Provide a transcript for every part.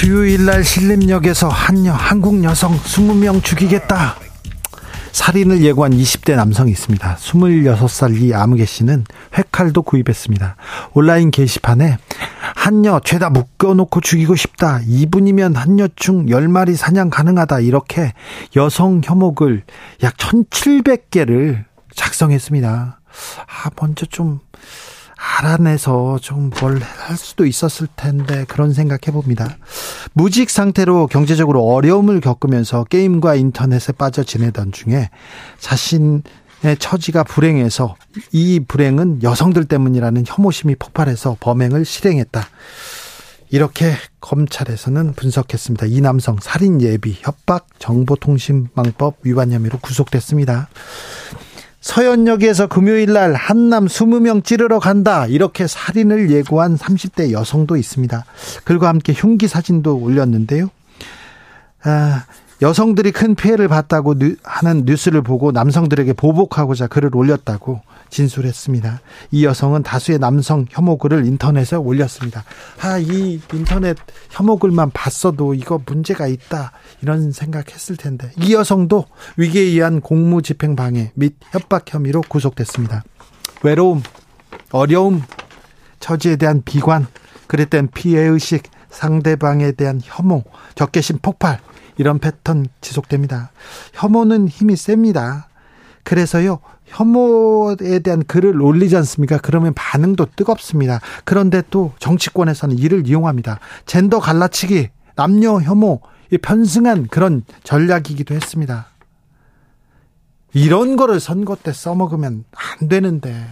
수요일 날 신림역에서 한 여 한국 여성 20명 죽이겠다 살인을 예고한 20대 남성이 있습니다. 26살 이 아무개 씨는 회칼도 구입했습니다. 온라인 게시판에 한여 죄다 묶어놓고 죽이고 싶다. 2분이면 한여충 10마리 사냥 가능하다. 이렇게 여성 혐오글 약 1700개를 작성했습니다. 아, 먼저 좀 알아내서 좀 뭘 할 수도 있었을 텐데 그런 생각해 봅니다. 무직 상태로 경제적으로 어려움을 겪으면서 게임과 인터넷에 빠져 지내던 중에 자신의 처지가 불행해서 이 불행은 여성들 때문이라는 혐오심이 폭발해서 범행을 실행했다. 이렇게 검찰에서는 분석했습니다. 이 남성 살인 예비 협박 정보통신망법 위반 혐의로 구속됐습니다. 서현역에서 금요일 날 한남 20명 찌르러 간다. 이렇게 살인을 예고한 30대 여성도 있습니다. 그리고 함께 흉기 사진도 올렸는데요. 아, 여성들이 큰 피해를 봤다고 하는 뉴스를 보고 남성들에게 보복하고자 글을 올렸다고 진술했습니다. 이 여성은 다수의 남성 혐오글을 인터넷에 올렸습니다. 아, 이 인터넷 혐오글만 봤어도 이거 문제가 있다. 이런 생각했을 텐데. 이 여성도 위기에 의한 공무 집행 방해 및 협박 혐의로 구속됐습니다. 외로움, 어려움, 처지에 대한 비관, 그랬던 피해의식, 상대방에 대한 혐오, 적개심 폭발, 이런 패턴 지속됩니다. 혐오는 힘이 셉니다. 그래서요, 혐오에 대한 글을 올리지 않습니까? 그러면 반응도 뜨겁습니다. 그런데 또 정치권에서는 이를 이용합니다. 젠더 갈라치기, 남녀 혐오, 편승한 그런 전략이기도 했습니다. 이런 거를 선거 때 써먹으면 안 되는데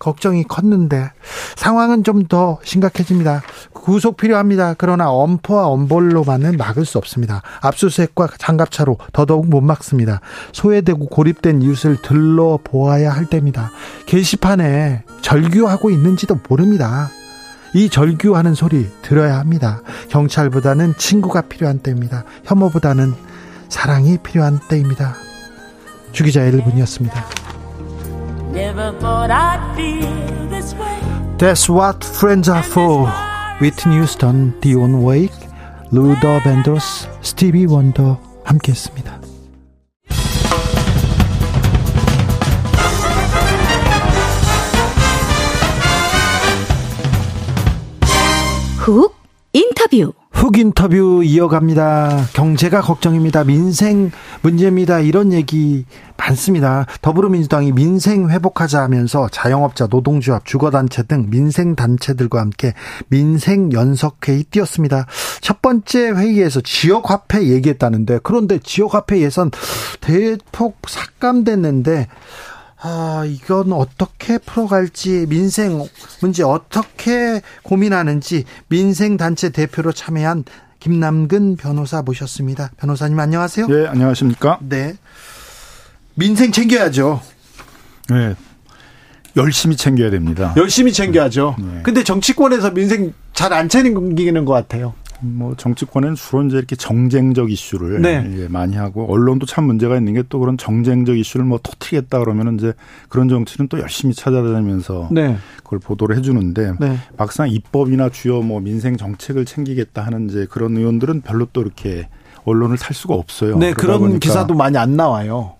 걱정이 컸는데 상황은 좀 더 심각해집니다. 구속 필요합니다. 그러나 엄포와 엄벌로만은 막을 수 없습니다. 압수수색과 장갑차로 더더욱 못 막습니다. 소외되고 고립된 이웃을 들러보아야 할 때입니다. 게시판에 절규하고 있는지도 모릅니다. 이 절규하는 소리 들어야 합니다. 경찰보다는 친구가 필요한 때입니다. 혐오보다는 사랑이 필요한 때입니다. 주기자 1분이었습니다. That's what friends are for. Whitney Houston, Dion Wake, 루더 밴더스, 스티비 원더 함께했습니다. 훅 인터뷰. 훅 인터뷰 이어갑니다. 경제가 걱정입니다. 민생 문제입니다. 이런 얘기 많습니다. 더불어민주당이 민생 회복하자 하면서 자영업자, 노동조합, 주거단체 등 민생 단체들과 함께 민생 연석회의 띄었습니다. 첫 번째 회의에서 지역화폐 얘기했다는데 그런데 지역화폐 예산 대폭 삭감됐는데 아, 이건 어떻게 풀어갈지, 민생 문제 어떻게 고민하는지, 민생단체 대표로 참여한 김남근 변호사 모셨습니다. 변호사님 안녕하세요. 네, 안녕하십니까? 네. 민생 챙겨야죠. 네. 열심히 챙겨야 됩니다. 열심히 챙겨야죠. 네. 근데 정치권에서 민생 잘 안 챙기는 것 같아요. 뭐 정치권은 주로 이제 이렇게 정쟁적 이슈를 네. 많이 하고 언론도 참 문제가 있는 게 또 그런 정쟁적 이슈를 뭐 터트리겠다 그러면은 이제 그런 정치는 또 열심히 찾아다니면서 네. 그걸 보도를 해주는데 네. 막상 입법이나 주요 뭐 민생 정책을 챙기겠다 하는 이제 그런 의원들은 별로 또 이렇게 언론을 살 수가 없어요. 네, 그런 기사도 많이 안 나와요.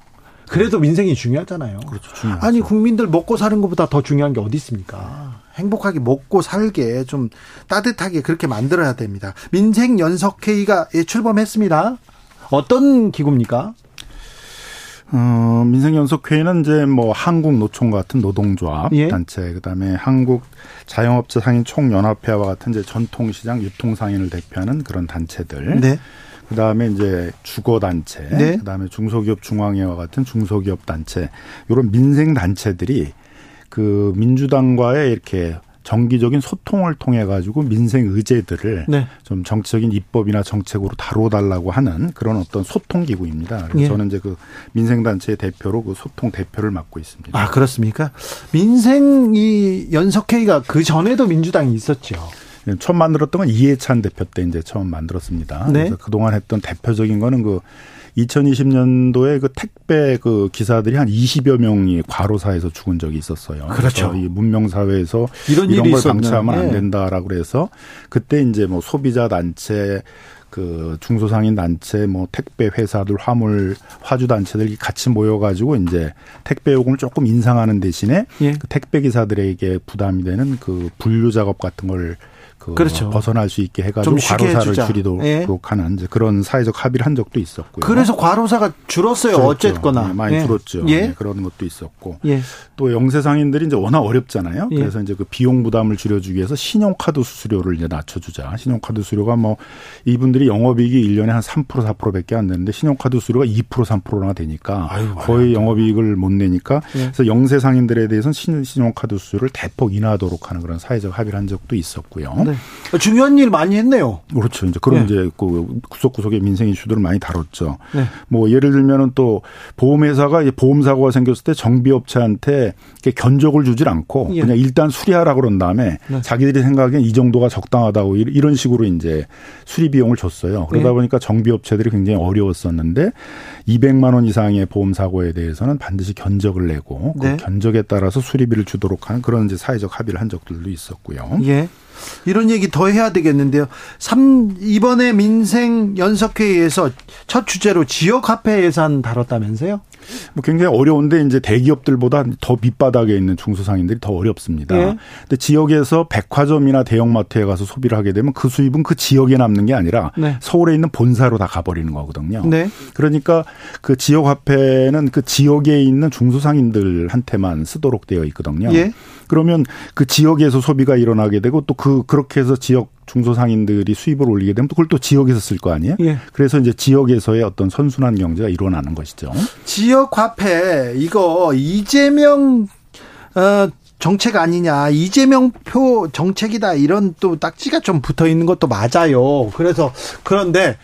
그래도 민생이 중요하잖아요. 그렇죠. 중요하죠. 아니 국민들 먹고 사는 것보다 더 중요한 게 어디 있습니까? 행복하게 먹고 살게 좀 따뜻하게 그렇게 만들어야 됩니다. 민생 연석회의가 예, 출범했습니다. 어떤 기구입니까? 어, 민생연석회의는 이제 뭐 한국노총 같은 노동조합 예? 단체, 그다음에 한국 자영업자 상인 총연합회와 같은 이제 전통시장 유통상인을 대표하는 그런 단체들. 네. 그다음에 이제 주거 단체, 네. 그다음에 중소기업 중앙회와 같은 중소기업 단체, 이런 민생 단체들이 그 민주당과의 이렇게 정기적인 소통을 통해 가지고 민생 의제들을 네. 좀 정치적인 입법이나 정책으로 다뤄달라고 하는 그런 어떤 소통 기구입니다. 그래서 예. 저는 이제 그 민생 단체의 대표로 그 소통 대표를 맡고 있습니다. 아 그렇습니까? 민생 이 연석회의가 그 전에도 민주당이 있었죠. 예, 처음 만들었던 건 이해찬 대표 때 이제 처음 만들었습니다. 네. 그래서 그동안 했던 대표적인 거는 그 2020년도에 그 택배 그 기사들이 한 20여 명이 과로사에서 죽은 적이 있었어요. 그렇죠. 이 문명 사회에서 이런, 이런 걸 방치하면 네. 안 된다라고 그래서 그때 이제 뭐 소비자 단체 그 중소상인 단체 뭐 택배 회사들 화물 화주 단체들이 같이 모여 가지고 이제 택배 요금을 조금 인상하는 대신에 예. 그 택배 기사들에게 부담이 되는 그 분류 작업 같은 걸 그 그렇죠. 벗어날 수 있게 해가지고 과로사를. 줄이도록 예. 하는 이제 그런 사회적 합의를 한 적도 있었고요. 그래서 과로사가 줄었어요. 줄었죠. 어쨌거나 네, 많이 예. 줄었죠. 예. 네, 그런 것도 있었고 예. 또 영세 상인들이 이제 워낙 어렵잖아요. 예. 그래서 이제 그 비용 부담을 줄여주기 위해서 신용카드 수수료를 이제 낮춰주자. 신용카드 수수료가 뭐 이분들이 영업이익이 1년에 한 3% 4%밖에 안 되는데 신용카드 수수료가 2% 3%나 되니까 아유, 거의 영업이익을 못 내니까 예. 그래서 영세 상인들에 대해서는 신용카드 수수료를 대폭 인하하도록 하는 그런 사회적 합의를 한 적도 있었고요. 네. 중요한 일 많이 했네요. 그렇죠. 이제 그런 네. 이제 그 구석구석의 민생 이슈들을 많이 다뤘죠. 네. 뭐 예를 들면은 또 보험회사가 보험 사고가 생겼을 때 정비업체한테 견적을 주질 않고 예. 그냥 일단 수리하라 그런 다음에 네. 자기들이 생각하기엔 이 정도가 적당하다고 이런 식으로 이제 수리 비용을 줬어요. 그러다 네. 보니까 정비업체들이 굉장히 어려웠었는데 200만 원 이상의 보험 사고에 대해서는 반드시 견적을 내고 그 네. 견적에 따라서 수리비를 주도록 하는 그런 이제 사회적 합의를 한 적들도 있었고요. 예. 이런 얘기 더 해야 되겠는데요. 3 이번에 민생 연석회의에서 첫 주제로 지역 화폐 예산 다뤘다면서요? 뭐 굉장히 어려운데 이제 대기업들보다 더 밑바닥에 있는 중소상인들이 더 어렵습니다. 네. 근데 지역에서 백화점이나 대형마트에 가서 소비를 하게 되면 그 수입은 그 지역에 남는 게 아니라 네. 서울에 있는 본사로 다 가버리는 거거든요. 네. 그러니까 그 지역 화폐는 그 지역에 있는 중소상인들한테만 쓰도록 되어 있거든요. 예. 그러면 그 지역에서 소비가 일어나게 되고 또 그 그렇게 해서 지역 중소상인들이 수입을 올리게 되면 또 그걸 또 지역에서 쓸 거 아니에요? 예. 그래서 이제 지역에서의 어떤 선순환 경제가 일어나는 것이죠. 지역 화폐 이거 이재명 어 정책 아니냐 이재명 표 정책이다 이런 또 딱지가 좀 붙어 있는 것도 맞아요. 그래서 그런데 어,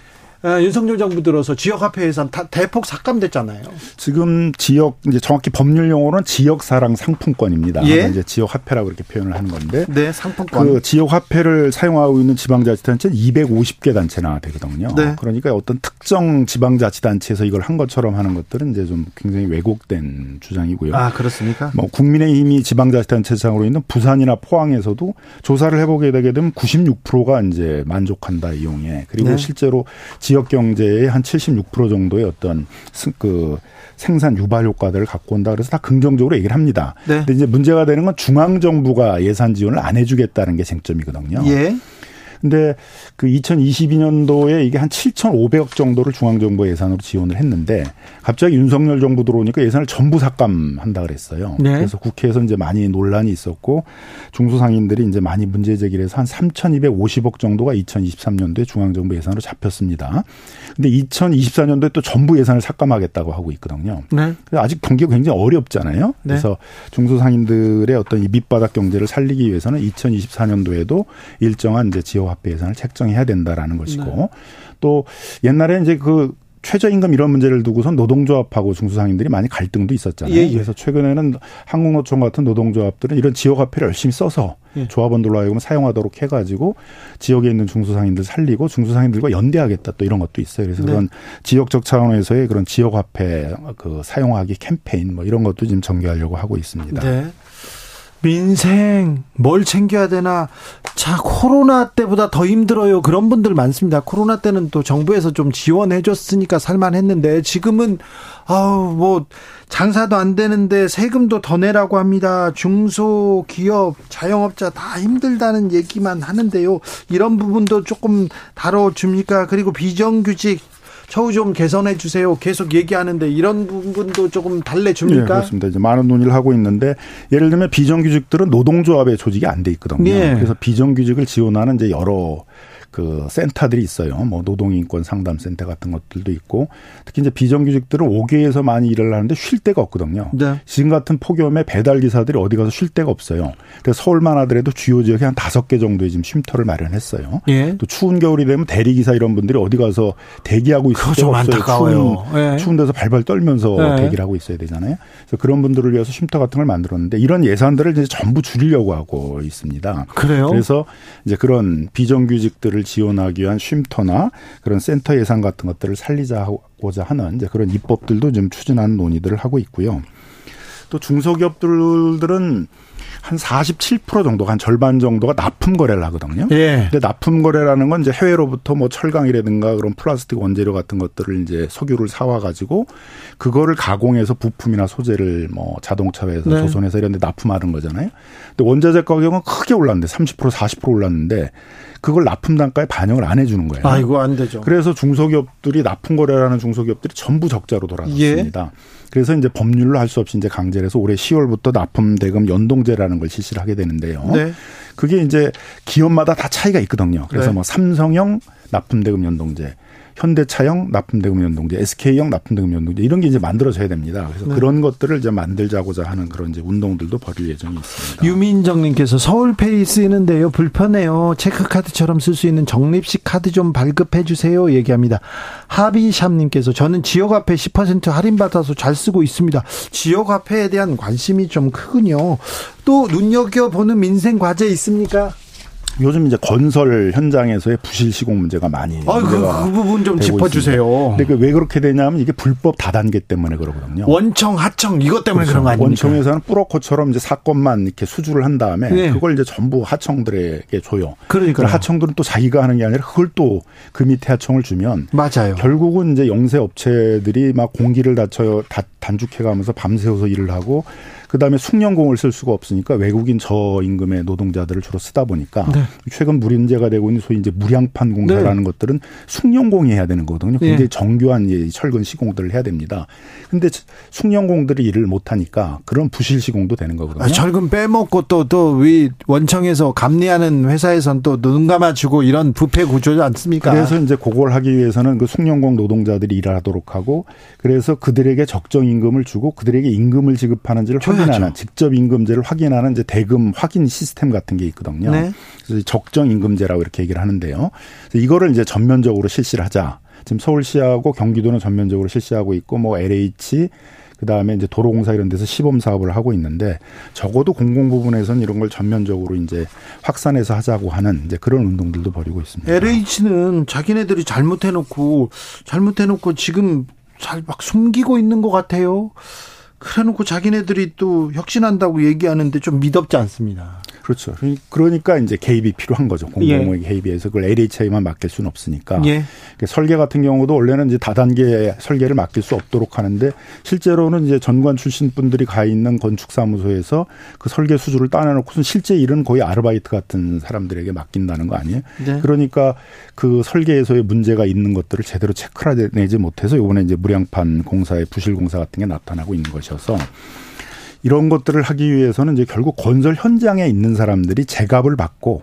윤석열 정부 들어서 지역화폐 예산 다 대폭 삭감됐잖아요. 지금 지역 이제 정확히 법률 용어는 지역사랑 상품권입니다. 예? 이제 지역화폐라고 이렇게 표현을 하는 건데. 네, 상품권. 그 지역화폐를 사용하고 있는 지방자치단체는 250개 단체나 되거든요. 네. 그러니까 어떤 특정 지방자치단체에서 이걸 한 것처럼 하는 것들은 이제 좀 굉장히 왜곡된 주장이고요. 아 그렇습니까? 뭐 국민의힘이 지방자치단체장으로 있는 부산이나 포항에서도 조사를 해보게 되게 되면 96%가 이제 만족한다 이용에 그리고 네. 실제로 지역 지역 경제의 한 76% 정도의 어떤 그 생산 유발 효과들을 갖고 온다 그래서 다 긍정적으로 얘기를 합니다. 네. 근데 이제 문제가 되는 건 중앙 정부가 예산 지원을 안 해주겠다는 게 쟁점이거든요. 예. 근데 그 2022년도에 이게 한 7,500억 정도를 중앙정부 예산으로 지원을 했는데 갑자기 윤석열 정부 들어오니까 예산을 전부 삭감한다 그랬어요. 네. 그래서 국회에서 이제 많이 논란이 있었고 중소상인들이 이제 많이 문제 제기를 해서 한 3,250억 정도가 2023년도에 중앙정부 예산으로 잡혔습니다. 근데 2024년도에 또 전부 예산을 삭감하겠다고 하고 있거든요. 네. 아직 경기가 굉장히 어렵잖아요. 네. 그래서 중소상인들의 어떤 이 밑바닥 경제를 살리기 위해서는 2024년도에도 일정한 이제 지역 화폐 예산을 책정해야 된다라는 것이고 네. 또 옛날에 이제 그 최저임금 이런 문제를 두고선 노동조합하고 중소상인들이 많이 갈등도 있었잖아요. 예, 예. 그래서 최근에는 한국노총 같은 노동조합들은 이런 지역화폐를 열심히 써서 예. 조합원들로 하여금 사용하도록 해가지고 지역에 있는 중소상인들 살리고 중소상인들과 연대하겠다 또 이런 것도 있어요. 그래서 네. 그런 지역적 차원에서의 그런 지역화폐 그 사용하기 캠페인 뭐 이런 것도 지금 전개하려고 하고 있습니다. 네. 민생 뭘 챙겨야 되나. 자 코로나 때보다 더 힘들어요. 그런 분들 많습니다. 코로나 때는 또 정부에서 좀 지원해 줬으니까 살만했는데 지금은 아우 뭐 장사도 안 되는데 세금도 더 내라고 합니다. 중소기업 자영업자 다 힘들다는 얘기만 하는데요. 이런 부분도 조금 다뤄줍니까? 그리고 비정규직 처우 좀 개선해 주세요. 계속 얘기하는데 이런 부분도 조금 달래 줍니까? 네, 그렇습니다. 이제 많은 논의를 하고 있는데 예를 들면 비정규직들은 노동조합의 조직이 안 돼 있거든요. 네. 그래서 비정규직을 지원하는 이제 여러 그 센터들이 있어요. 뭐 노동인권 상담센터 같은 것들도 있고 특히 이제 비정규직들은 5개에서 많이 일을 하는데 쉴 데가 없거든요. 네. 지금 같은 폭염에 배달 기사들이 어디 가서 쉴 데가 없어요. 그래서 서울만 하더라도 주요 지역에 한 다섯 개 정도의 지금 쉼터를 마련했어요. 예. 또 추운 겨울이 되면 대리 기사 이런 분들이 어디 가서 대기하고 있을 수 없어요. 추운, 예. 추운 데서 발발 떨면서 예. 대기를 하고 있어야 되잖아요. 그래서 그런 분들을 위해서 쉼터 같은 걸 만들었는데 이런 예산들을 이제 전부 줄이려고 하고 있습니다. 그래요? 그래서 이제 그런 비정규직들 을 지원하기 위한 쉼터나 그런 센터 예산 같은 것들을 살리자고자 하는 이제 그런 입법들도 좀 추진하는 논의들을 하고 있고요. 또 중소기업들은 한 47% 정도, 한 절반 정도가 납품 거래를 하거든요. 예. 근데 납품 거래라는 건 이제 해외로부터 뭐 철강이라든가 그런 플라스틱 원재료 같은 것들을 이제 석유를 사와 가지고 그거를 가공해서 부품이나 소재를 뭐 자동차에서 네. 조선해서 이런 데 납품하는 거잖아요. 근데 원자재 가격은 크게 올랐는데 30% 40% 올랐는데 그걸 납품 단가에 반영을 안 해주는 거예요. 아, 이거 안 되죠. 그래서 중소기업들이 납품 거래라는 중소기업들이 전부 적자로 돌아섰습니다. 예. 그래서 이제 법률로 할 수 없이 이제 강제를 해서 올해 10월부터 납품 대금 연동제라는 걸 실시를 하게 되는데요. 네. 그게 이제 기업마다 다 차이가 있거든요. 그래서 네. 뭐 삼성형 납품 대금 연동제, 현대차형 납품대금 연동제, SK형 납품대금 연동제 이런 게 이제 만들어져야 됩니다. 그래서 네. 그런 것들을 이제 만들자고자 하는 그런 이제 운동들도 벌일 예정이 있습니다. 유민정님께서 서울페이 쓰이는데요 불편해요. 체크카드처럼 쓸 수 있는 적립식 카드 좀 발급해 주세요. 얘기합니다. 하비샵님께서 저는 지역화폐 10% 할인 받아서 잘 쓰고 있습니다. 지역화폐에 대한 관심이 좀 크군요. 또 눈여겨 보는 민생 과제 있습니까? 요즘 이제 건설 현장에서의 부실 시공 문제가 많이 아, 그, 그 부분 좀 짚어주세요. 근데 그 왜 그렇게 되냐면 이게 불법 다단계 때문에 그러거든요. 원청, 하청 이것 때문에 그렇죠. 그런 거 아닙니까? 원청에서는 뿌러코처럼 이제 사건만 이렇게 수주를 한 다음에 네. 그걸 이제 전부 하청들에게 줘요. 그러니까 하청들은 또 자기가 하는 게 아니라 그걸 또 그 밑에 하청을 주면 맞아요. 결국은 이제 영세 업체들이 막 공기를 다쳐요, 단축해가면서 밤새워서 일을 하고 그다음에 숙련공을 쓸 수가 없으니까 외국인 저임금의 노동자들을 주로 쓰다 보니까 네. 최근 문제가 되고 있는 소위 이제 무량판 공사라는 네. 것들은 숙련공이 해야 되는 거거든요. 굉장히 네. 정교한 철근 시공들을 해야 됩니다. 근데 숙련공들이 일을 못 하니까 그런 부실 시공도 되는 거거든요. 아, 철근 빼먹고 또 또 위 원청에서 감리하는 회사에선 또 눈 감아주고 이런 부패 구조지 않습니까? 그래서 이제 그걸 하기 위해서는 그 숙련공 노동자들이 일하도록 하고 그래서 그들에게 적정 임금을 주고 그들에게 임금을 지급하는지를 확인하는 직접 임금제를 확인하는 이제 대금 확인 시스템 같은 게 있거든요. 네. 그래서 적정 임금제라고 이렇게 얘기를 하는데요. 이거를 이제 전면적으로 실시를 하자. 지금 서울시하고 경기도는 전면적으로 실시하고 있고 뭐 LH 그다음에 이제 도로공사 이런 데서 시범 사업을 하고 있는데 적어도 공공 부분에서는 이런 걸 전면적으로 이제 확산해서 하자고 하는 이제 그런 운동들도 벌이고 있습니다. LH는 자기네들이 잘못해 놓고 잘못해 놓고 지금 잘 막 숨기고 있는 것 같아요. 그래놓고 자기네들이 또 혁신한다고 얘기하는데 좀 미덥지 않습니다. 그렇죠. 그러니까 이제 개입이 필요한 거죠. 공공의 예. 개입에서 그걸 LHI만 맡길 수는 없으니까. 예. 그러니까 설계 같은 경우도 원래는 이제 다단계 설계를 맡길 수 없도록 하는데 실제로는 이제 전관 출신 분들이 가 있는 건축사무소에서 그 설계 수주를 따내놓고선 실제 일은 거의 아르바이트 같은 사람들에게 맡긴다는 거 아니에요? 네. 그러니까 그 설계에서의 문제가 있는 것들을 제대로 체크를 내지 못해서 이번에 이제 무량판 공사의 부실 공사 같은 게 나타나고 있는 것이어서 이런 것들을 하기 위해서는 이제 결국 건설 현장에 있는 사람들이 제값을 받고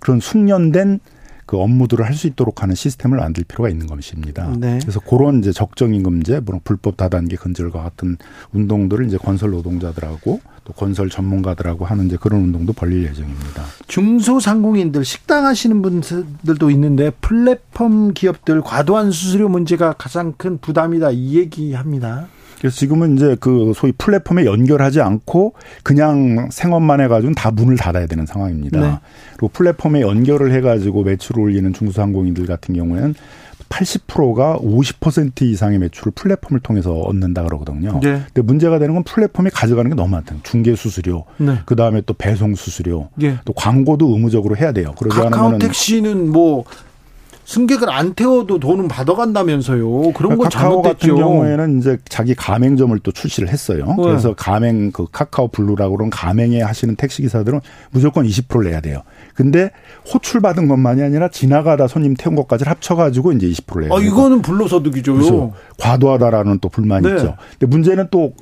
그런 숙련된 그 업무들을 할 수 있도록 하는 시스템을 만들 필요가 있는 것입니다. 네. 그래서 그런 이제 적정임금제, 뭐 불법 다단계 근절과 같은 운동들을 이제 건설 노동자들하고 또 건설 전문가들하고 하는 이제 그런 운동도 벌릴 예정입니다. 중소상공인들 식당 하시는 분들도 있는데 플랫폼 기업들 과도한 수수료 문제가 가장 큰 부담이다 이 얘기합니다. 그래서 지금은 이제 그 소위 플랫폼에 연결하지 않고 그냥 생업만 해가지고는 다 문을 닫아야 되는 상황입니다. 네. 그리고 플랫폼에 연결을 해가지고 매출을 올리는 중소상공인들 같은 경우에는 80%가 50% 이상의 매출을 플랫폼을 통해서 얻는다 그러거든요. 네. 근데 문제가 되는 건 플랫폼이 가져가는 게 너무 많다. 중개 수수료, 네. 그 다음에 또 배송 수수료, 네. 또 광고도 의무적으로 해야 돼요. 그러지 않으면 택시는 뭐 승객을 안 태워도 돈은 받아간다면서요. 그런 건 카카오 잘못됐죠. 같은 경우에는 이제 자기 가맹점을 또 출시를 했어요. 네. 그래서 가맹 그 카카오 블루라고 그런 가맹에 하시는 택시 기사들은 무조건 20%를 내야 돼요. 근데 호출 받은 것만이 아니라 지나가다 손님 태운 것까지 합쳐 가지고 이제 20%를 내야 돼요. 아 이거는 불로 소득이죠. 과도하다라는 또 불만이 네. 있죠. 근데 문제는 또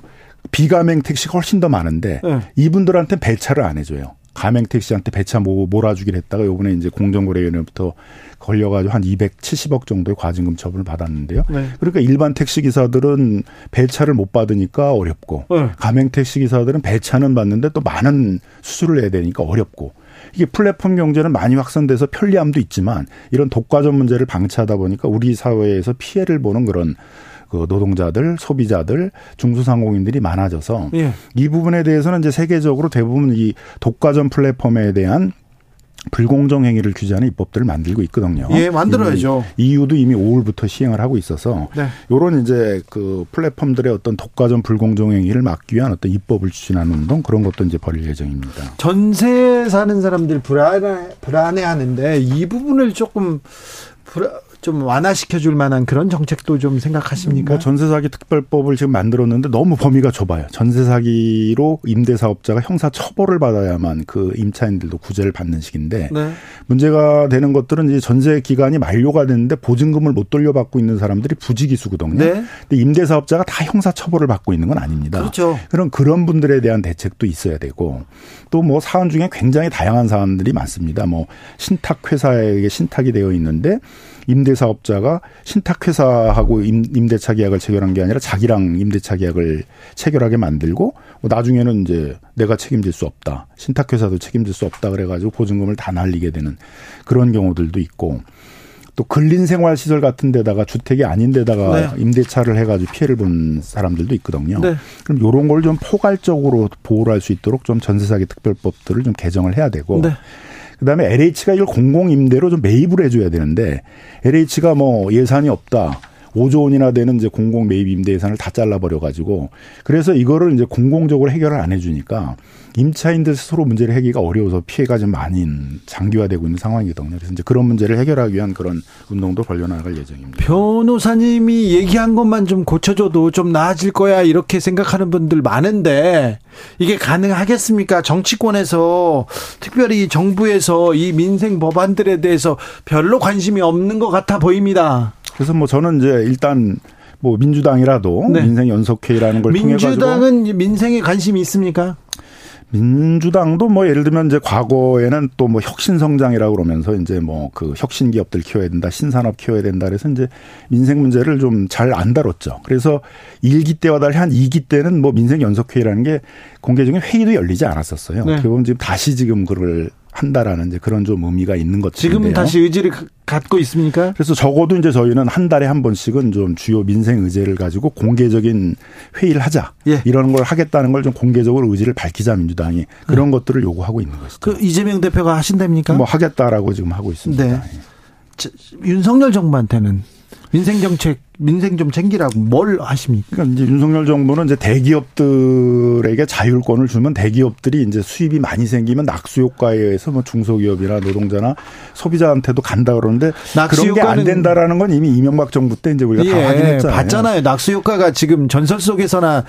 비가맹 택시가 훨씬 더 많은데 네. 이분들한테 배차를 안 해줘요. 가맹 택시한테 배차 몰아주기로 했다가 요번에 이제 공정거래위원회부터 걸려가지고 한 270억 정도의 과징금 처분을 받았는데요. 네. 그러니까 일반 택시 기사들은 배차를 못 받으니까 어렵고 네. 가맹 택시 기사들은 배차는 받는데 또 많은 수수료를 내야 되니까 어렵고 이게 플랫폼 경제는 많이 확산돼서 편리함도 있지만 이런 독과점 문제를 방치하다 보니까 우리 사회에서 피해를 보는 그런 그 노동자들, 소비자들, 중소상공인들이 많아져서 예. 이 부분에 대해서는 이제 세계적으로 대부분 이 독과점 플랫폼에 대한 불공정 행위를 규제하는 입법들을 만들고 있거든요. 예, 만들어야죠. 이유도 이미 5월부터 시행을 하고 있어서 네. 요런 이제 그 플랫폼들의 어떤 독과점 불공정 행위를 막기 위한 어떤 입법을 추진하는 운동 그런 것도 이제 벌일 예정입니다. 전세 사는 사람들 불안해 불안해 하는데 이 부분을 조금 불안 좀 완화시켜 줄 만한 그런 정책도 좀 생각하십니까? 뭐 전세 사기 특별법을 지금 만들었는데 너무 범위가 좁아요. 전세 사기로 임대 사업자가 형사 처벌을 받아야만 그 임차인들도 구제를 받는 식인데 네. 문제가 되는 것들은 이제 전세 기간이 만료가 됐는데 보증금을 못 돌려받고 있는 사람들이 부지기수거든요. 네. 근데 임대 사업자가 다 형사 처벌을 받고 있는 건 아닙니다. 그렇죠. 그런 그런 분들에 대한 대책도 있어야 되고 또 뭐 사안 중에 굉장히 다양한 사안들이 많습니다. 뭐 신탁 회사에게 신탁이 되어 있는데 임대사업자가 신탁회사하고 임, 대차 계약을 체결한 게 아니라 자기랑 임대차 계약을 체결하게 만들고 뭐 나중에는 이제 내가 책임질 수 없다. 신탁회사도 책임질 수 없다. 그래가지고 보증금을 다 날리게 되는 그런 경우들도 있고 또 근린생활시설 같은 데다가 주택이 아닌 데다가 네. 임대차를 해가지고 피해를 본 사람들도 있거든요. 네. 그럼 요런 걸 좀 포괄적으로 보호를 할 수 있도록 좀 전세 사기 특별법들을 좀 개정을 해야 되고 네. 그다음에 LH가 이걸 공공임대로 좀 매입을 해줘야 되는데 LH가 뭐 예산이 없다. 5조 원이나 되는 이제 공공 매입 임대 예산을 다 잘라버려 가지고 그래서 이거를 이제 공공적으로 해결을 안 해주니까 임차인들 스스로 문제를 해결하기가 어려워서 피해가 좀 많이 장기화되고 있는 상황이거든요. 그래서 이제 그런 문제를 해결하기 위한 그런 운동도 벌려나갈 예정입니다. 변호사님이 얘기한 것만 좀 고쳐줘도 좀 나아질 거야 이렇게 생각하는 분들 많은데 이게 가능하겠습니까? 정치권에서 특별히 정부에서 이 민생 법안들에 대해서 별로 관심이 없는 것 같아 보입니다. 그래서 뭐 저는 이제 일단 뭐 민주당이라도 네. 민생 연석회의라는 걸 통해 가지고 민주당은 민생에 관심이 있습니까? 민주당도 뭐 예를 들면 이제 과거에는 또 뭐 혁신 성장이라고 그러면서 이제 뭐 그 혁신 기업들 키워야 된다, 신산업 키워야 된다 그래서 이제 민생 문제를 좀 잘 안 다뤘죠. 그래서 1기 때와 달리 한 2기 때는 뭐 민생 연석회의라는 게 공개적인 회의도 열리지 않았었어요. 네. 그건 지금 다시 지금 그걸 한다라는 이제 그런 좀 의미가 있는 것 같은데요. 지금은 다시 의지를 갖고 있습니까? 그래서 적어도 이제 저희는 한 달에 한 번씩은 좀 주요 민생 의제를 가지고 공개적인 회의를 하자. 예. 이런 걸 하겠다는 걸 좀 공개적으로 의지를 밝히자 민주당이 그런 네. 것들을 요구하고 있는 것이죠. 그 이재명 대표가 하신답니까? 뭐 하겠다라고 지금 하고 있습니다. 네. 예. 윤석열 정부한테는 민생 정책 민생 좀 챙기라고 뭘 하십니까? 그러니까 이제 윤석열 정부는 이제 대기업들에게 자율권을 주면 대기업들이 이제 수입이 많이 생기면 낙수 효과에 의해서 뭐 중소기업이나 노동자나 소비자한테도 간다 그러는데 그런 게 안 된다라는 건 이미 이명박 정부 때 이제 우리가 예, 다 확인했잖아요. 봤잖아요. 낙수 효과가 지금 전설 속에서나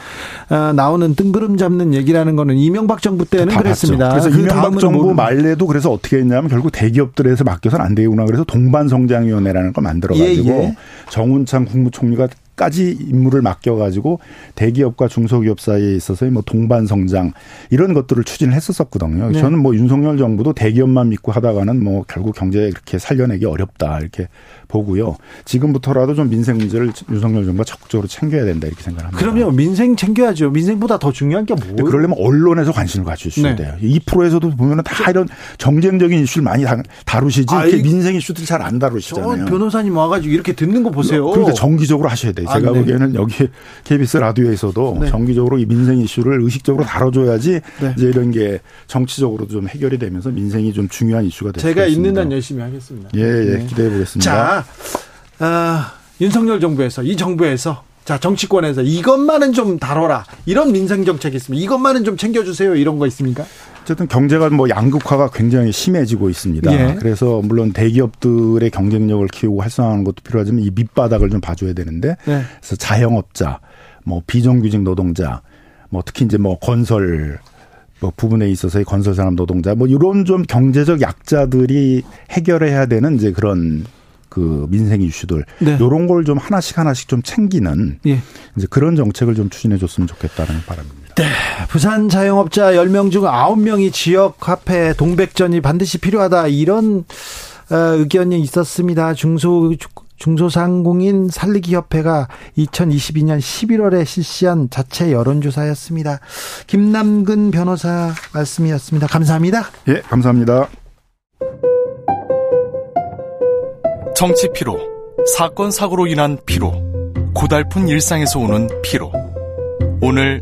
어, 나오는 뜬구름 잡는 얘기라는 거는 이명박 정부 때는 그랬습니다. 봤죠. 그래서 그 이명박 정부 뭐 말래도 그래서 어떻게 했냐면 결국 대기업들에서 맡겨서는 안 되구나 그래서 동반성장위원회라는 걸 만들어 가지고 예, 예. 정운창 국무총리가 까지 임무를 맡겨가지고 대기업과 중소기업 사이에 있어서의 뭐 동반 성장 이런 것들을 추진을 했었었거든요. 네. 저는 뭐 윤석열 정부도 대기업만 믿고 하다가는 뭐 결국 경제 그렇게 살려내기 어렵다 이렇게 보고요. 지금부터라도 좀 민생 문제를 윤석열 정부가 적극적으로 챙겨야 된다 이렇게 생각합니다. 그럼요. 민생 챙겨야죠. 민생보다 더 중요한 게 뭐예요? 그러려면 언론에서 관심을 가주셔야 네. 돼요. 2%에서도 보면은 다 이런 정쟁적인 이슈를 많이 다루시지 이렇게 민생 이슈들 잘 안 다루시잖아요. 변호사님 와가지고 이렇게 듣는 거 보세요. 그러니까 정기적으로 하셔야 돼요. 제가 아, 네. 보기에는 여기 KBS 라디오에서도 네. 정기적으로 이 민생 이슈를 의식적으로 다뤄줘야지 네. 이제 이런 게 정치적으로도 좀 해결이 되면서 민생이 좀 중요한 이슈가 될수 있습니다. 제가 있는 한 열심히 하겠습니다. 예, 예, 네. 기대해 보겠습니다. 자, 어, 윤석열 정부에서 이 정부에서 자 정치권에서 이것만은 좀 다뤄라 이런 민생 정책이 있습니다. 이것만은 좀 챙겨주세요 이런 거 있습니까? 어쨌든 경제가 뭐 양극화가 굉장히 심해지고 있습니다. 예. 그래서 물론 대기업들의 경쟁력을 키우고 활성화하는 것도 필요하지만 이 밑바닥을 좀 봐줘야 되는데 예. 그래서 자영업자, 뭐 비정규직 노동자, 뭐 특히 이제 뭐 건설 뭐 부분에 있어서의 건설 산업 노동자 뭐 이런 좀 경제적 약자들이 해결해야 되는 이제 그런 그 민생 이슈들 네. 요런 걸 좀 하나씩 하나씩 좀 챙기는 예. 이제 그런 정책을 좀 추진해 줬으면 좋겠다는 바람입니다. 네. 부산 자영업자 10명 중 9명이 지역 화폐 동백전이 반드시 필요하다. 이런 어, 의견이 있었습니다. 중소 중소상공인 살리기 협회가 2022년 11월에 실시한 자체 여론조사였습니다. 김남근 변호사 말씀이었습니다. 감사합니다. 예, 감사합니다. 정치 피로, 사건 사고로 인한 피로, 고달픈 일상에서 오는 피로. 오늘